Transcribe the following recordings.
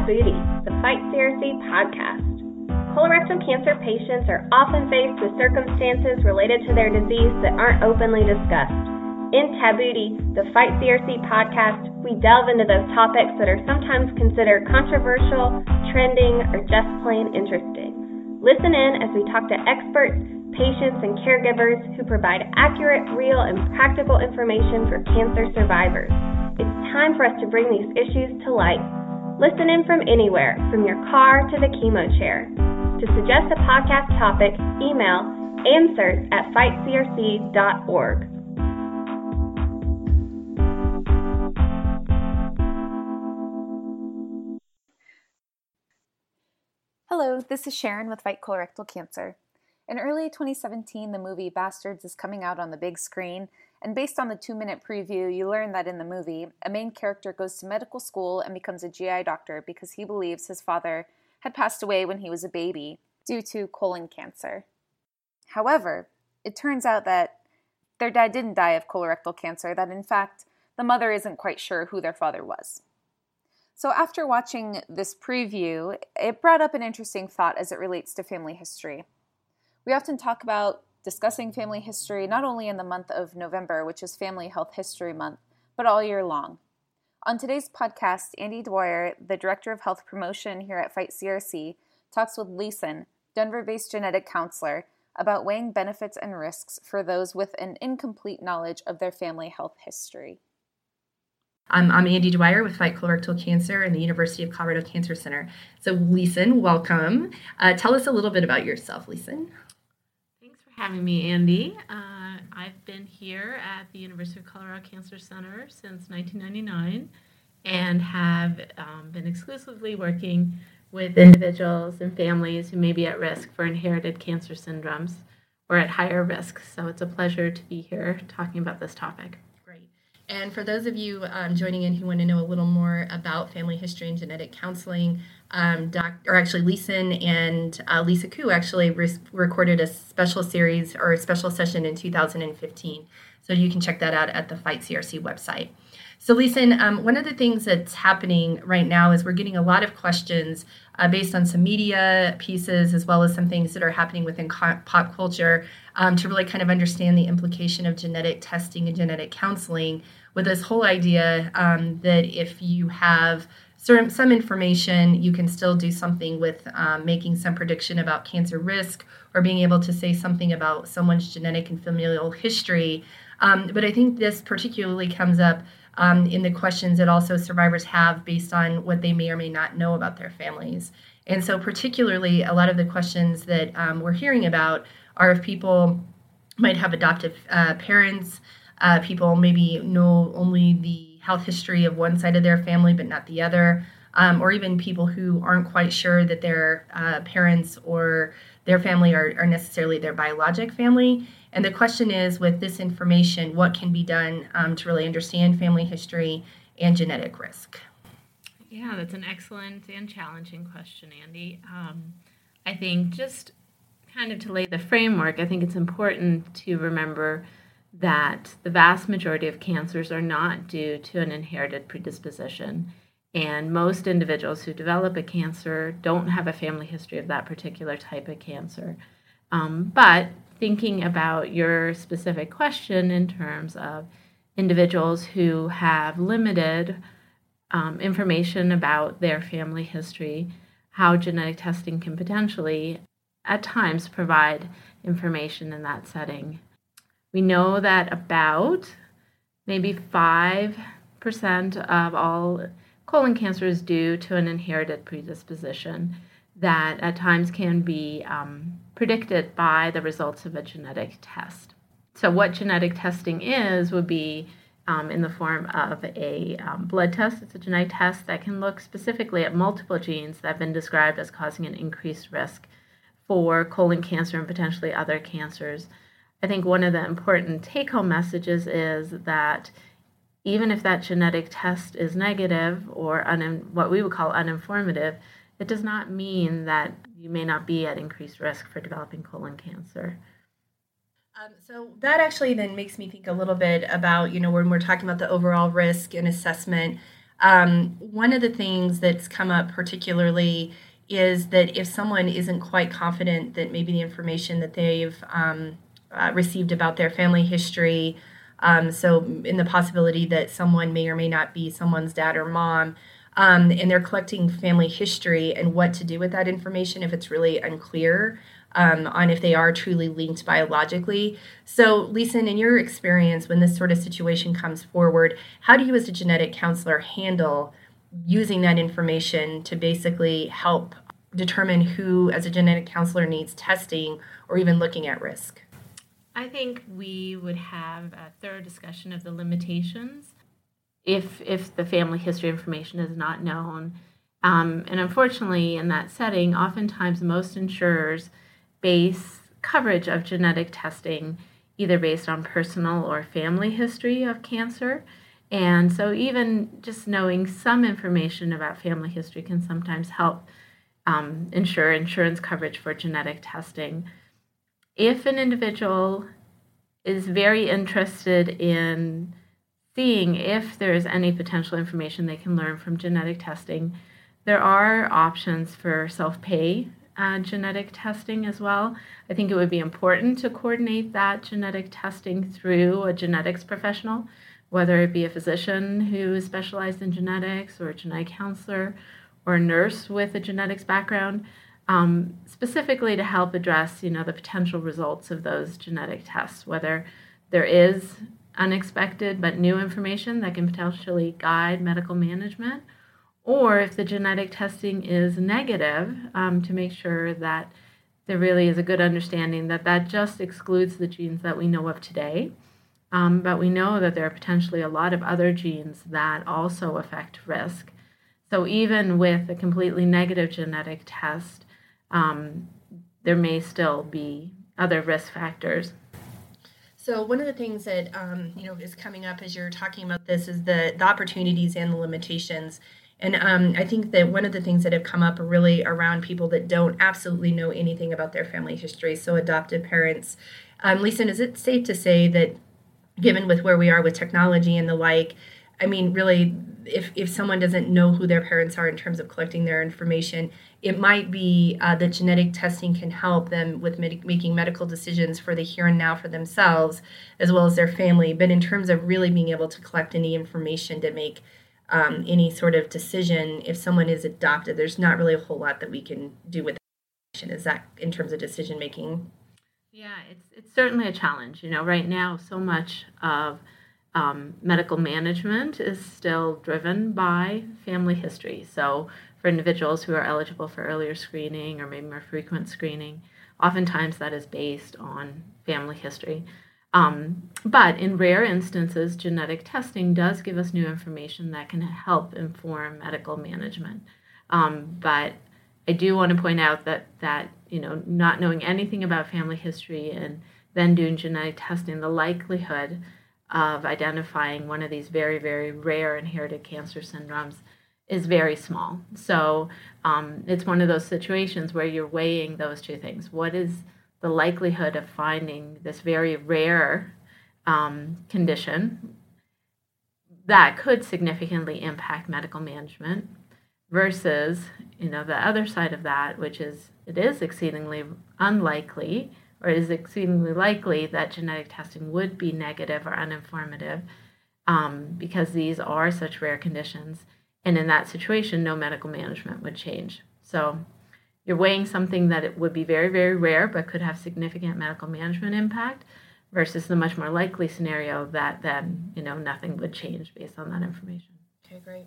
Tabootie, the Fight CRC podcast. Colorectal cancer patients are often faced with circumstances related to their disease that aren't openly discussed. In Tabootie, the Fight CRC podcast, we delve into those topics that are sometimes considered controversial, trending, or just plain interesting. Listen in as we talk to experts, patients, and caregivers who provide accurate, real, and practical information for cancer survivors. It's time for us to bring these issues to light Listen in from anywhere, from your car to the chemo chair. To suggest a podcast topic, email answers at fightcrc.org. Hello, this is Sharon with Fight Colorectal Cancer. In early 2017, the movie Bastards is coming out on the big screen, and based on the two minute preview, you learn that in the movie, a main character goes to medical school and becomes a GI doctor because he believes his father had passed away when he was a baby due to colon cancer. However, it turns out that their dad didn't die of colorectal cancer, that in fact, the mother isn't quite sure who their father was. So, after watching this preview, it brought up an interesting thought as it relates to family history. We often talk about discussing family history not only in the month of November, which is Family Health History Month, but all year long. On today's podcast, Andy Dwyer, the Director of Health Promotion here at Fight CRC, talks with Leeson, Denver based genetic counselor, about weighing benefits and risks for those with an incomplete knowledge of their family health history. I'm, I'm Andy Dwyer with Fight Colorectal Cancer and the University of Colorado Cancer Center. So, Leeson, welcome. Uh, tell us a little bit about yourself, Leeson having me, Andy. Uh, I've been here at the University of Colorado Cancer Center since 1999 and have um, been exclusively working with individuals and families who may be at risk for inherited cancer syndromes or at higher risk. So it's a pleasure to be here talking about this topic. And for those of you um, joining in who want to know a little more about family history and genetic counseling, um, doc, or actually Leeson and uh, Lisa Koo actually re- recorded a special series or a special session in 2015. So you can check that out at the Fight CRC website. So, Leeson, um, one of the things that's happening right now is we're getting a lot of questions uh, based on some media pieces as well as some things that are happening within co- pop culture um, to really kind of understand the implication of genetic testing and genetic counseling with this whole idea um, that if you have certain, some information, you can still do something with um, making some prediction about cancer risk or being able to say something about someone's genetic and familial history. Um, but I think this particularly comes up um, in the questions that also survivors have based on what they may or may not know about their families. And so, particularly, a lot of the questions that um, we're hearing about are if people might have adoptive uh, parents, uh, people maybe know only the health history of one side of their family but not the other, um, or even people who aren't quite sure that their uh, parents or their family are, are, necessarily their biologic family. And the question is with this information, what can be done um, to really understand family history and genetic risk? Yeah, that's an excellent and challenging question, Andy. Um, I think just kind of to lay the framework, I think it's important to remember that the vast majority of cancers are not due to an inherited predisposition. And most individuals who develop a cancer don't have a family history of that particular type of cancer. Um, but thinking about your specific question in terms of individuals who have limited um, information about their family history, how genetic testing can potentially at times provide information in that setting. We know that about maybe 5% of all colon cancer is due to an inherited predisposition that at times can be um, predicted by the results of a genetic test. So, what genetic testing is would be um, in the form of a um, blood test. It's a genetic test that can look specifically at multiple genes that have been described as causing an increased risk for colon cancer and potentially other cancers. I think one of the important take home messages is that even if that genetic test is negative or un- what we would call uninformative, it does not mean that you may not be at increased risk for developing colon cancer. Um, so that actually then makes me think a little bit about, you know, when we're talking about the overall risk and assessment, Um, one of the things that's come up particularly is that if someone isn't quite confident that maybe the information that they've um, uh, received about their family history, um, so in the possibility that someone may or may not be someone's dad or mom, um, and they're collecting family history and what to do with that information if it's really unclear um, on if they are truly linked biologically. So, Lisa, in your experience, when this sort of situation comes forward, how do you, as a genetic counselor, handle using that information to basically help determine who, as a genetic counselor, needs testing or even looking at risk? I think we would have a thorough discussion of the limitations if if the family history information is not known. Um, and unfortunately, in that setting, oftentimes most insurers base coverage of genetic testing either based on personal or family history of cancer. And so, even just knowing some information about family history can sometimes help um, ensure insurance coverage for genetic testing. If an individual is very interested in seeing if there is any potential information they can learn from genetic testing, there are options for self pay uh, genetic testing as well. I think it would be important to coordinate that genetic testing through a genetics professional, whether it be a physician who is specialized in genetics or a genetic counselor or a nurse with a genetics background, um, specifically to help address you know the potential results of those genetic tests, whether there is unexpected but new information that can potentially guide medical management or if the genetic testing is negative, um, to make sure that there really is a good understanding that that just excludes the genes that we know of today. Um, but we know that there are potentially a lot of other genes that also affect risk. So even with a completely negative genetic test, um, there may still be other risk factors. So one of the things that um, you know is coming up as you're talking about this is the, the opportunities and the limitations. And um, I think that one of the things that have come up really around people that don't absolutely know anything about their family history. So, adoptive parents. Um, Lisa, is it safe to say that, given with where we are with technology and the like, I mean, really, if, if someone doesn't know who their parents are in terms of collecting their information, it might be uh, that genetic testing can help them with med- making medical decisions for the here and now for themselves as well as their family. But in terms of really being able to collect any information to make um, any sort of decision if someone is adopted there's not really a whole lot that we can do with that is that in terms of decision making yeah it's it's certainly a challenge. You know right now so much of um, medical management is still driven by family history so for individuals who are eligible for earlier screening or maybe more frequent screening oftentimes that is based on family history um, but in rare instances, genetic testing does give us new information that can help inform medical management. Um, but I do want to point out that that you know not knowing anything about family history and then doing genetic testing, the likelihood of identifying one of these very very rare inherited cancer syndromes is very small. So um, it's one of those situations where you're weighing those two things. What is the likelihood of finding this very rare um, condition that could significantly impact medical management versus you know the other side of that which is it is exceedingly unlikely or is exceedingly likely that genetic testing would be negative or uninformative um, because these are such rare conditions and in that situation no medical management would change so you're weighing something that it would be very, very rare but could have significant medical management impact versus the much more likely scenario that then, you know, nothing would change based on that information. Okay, great.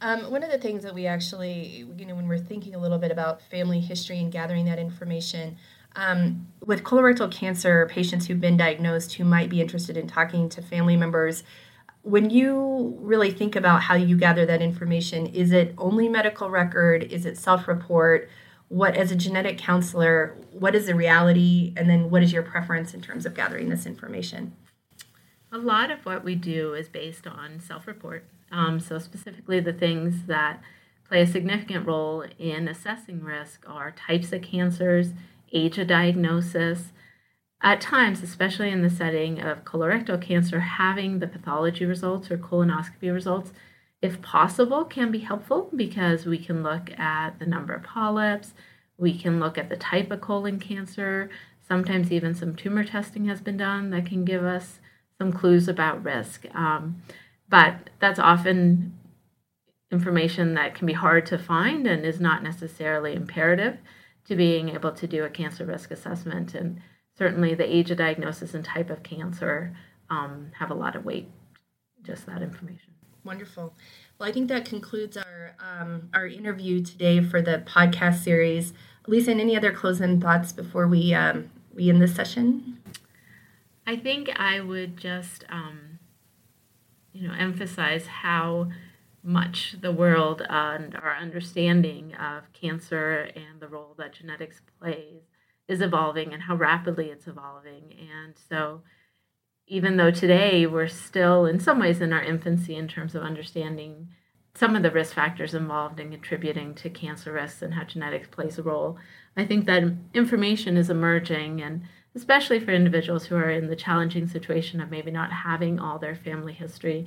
Um, one of the things that we actually, you know, when we're thinking a little bit about family history and gathering that information, um, with colorectal cancer patients who've been diagnosed who might be interested in talking to family members, when you really think about how you gather that information, is it only medical record? Is it self report? what as a genetic counselor what is the reality and then what is your preference in terms of gathering this information a lot of what we do is based on self-report um, so specifically the things that play a significant role in assessing risk are types of cancers age of diagnosis at times especially in the setting of colorectal cancer having the pathology results or colonoscopy results if possible, can be helpful because we can look at the number of polyps, we can look at the type of colon cancer. Sometimes even some tumor testing has been done that can give us some clues about risk. Um, but that's often information that can be hard to find and is not necessarily imperative to being able to do a cancer risk assessment. And certainly the age of diagnosis and type of cancer um, have a lot of weight, just that information. Wonderful. Well, I think that concludes our um, our interview today for the podcast series. Lisa, any other closing thoughts before we um, we end this session? I think I would just um, you know emphasize how much the world and our understanding of cancer and the role that genetics plays is evolving and how rapidly it's evolving. And so even though today we're still in some ways in our infancy in terms of understanding some of the risk factors involved in contributing to cancer risks and how genetics plays a role, I think that information is emerging and especially for individuals who are in the challenging situation of maybe not having all their family history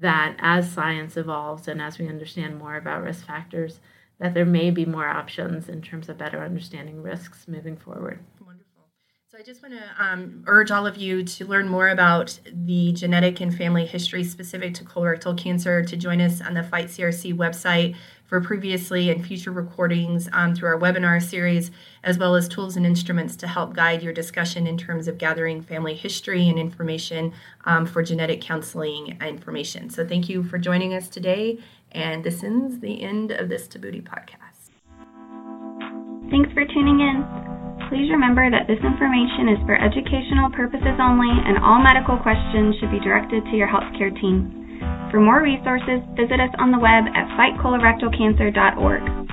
that as science evolves and as we understand more about risk factors that there may be more options in terms of better understanding risks moving forward. Wonderful. So I just want to um, urge all of you to learn more about the genetic and family history specific to colorectal cancer to join us on the Fight CRC website for previously and future recordings um, through our webinar series, as well as tools and instruments to help guide your discussion in terms of gathering family history and information um, for genetic counseling information. So thank you for joining us today, and this ends the end of this Tabootie podcast. Thanks for tuning in. Please remember that this information is for educational purposes only and all medical questions should be directed to your healthcare team. For more resources, visit us on the web at fightcolorectalcancer.org.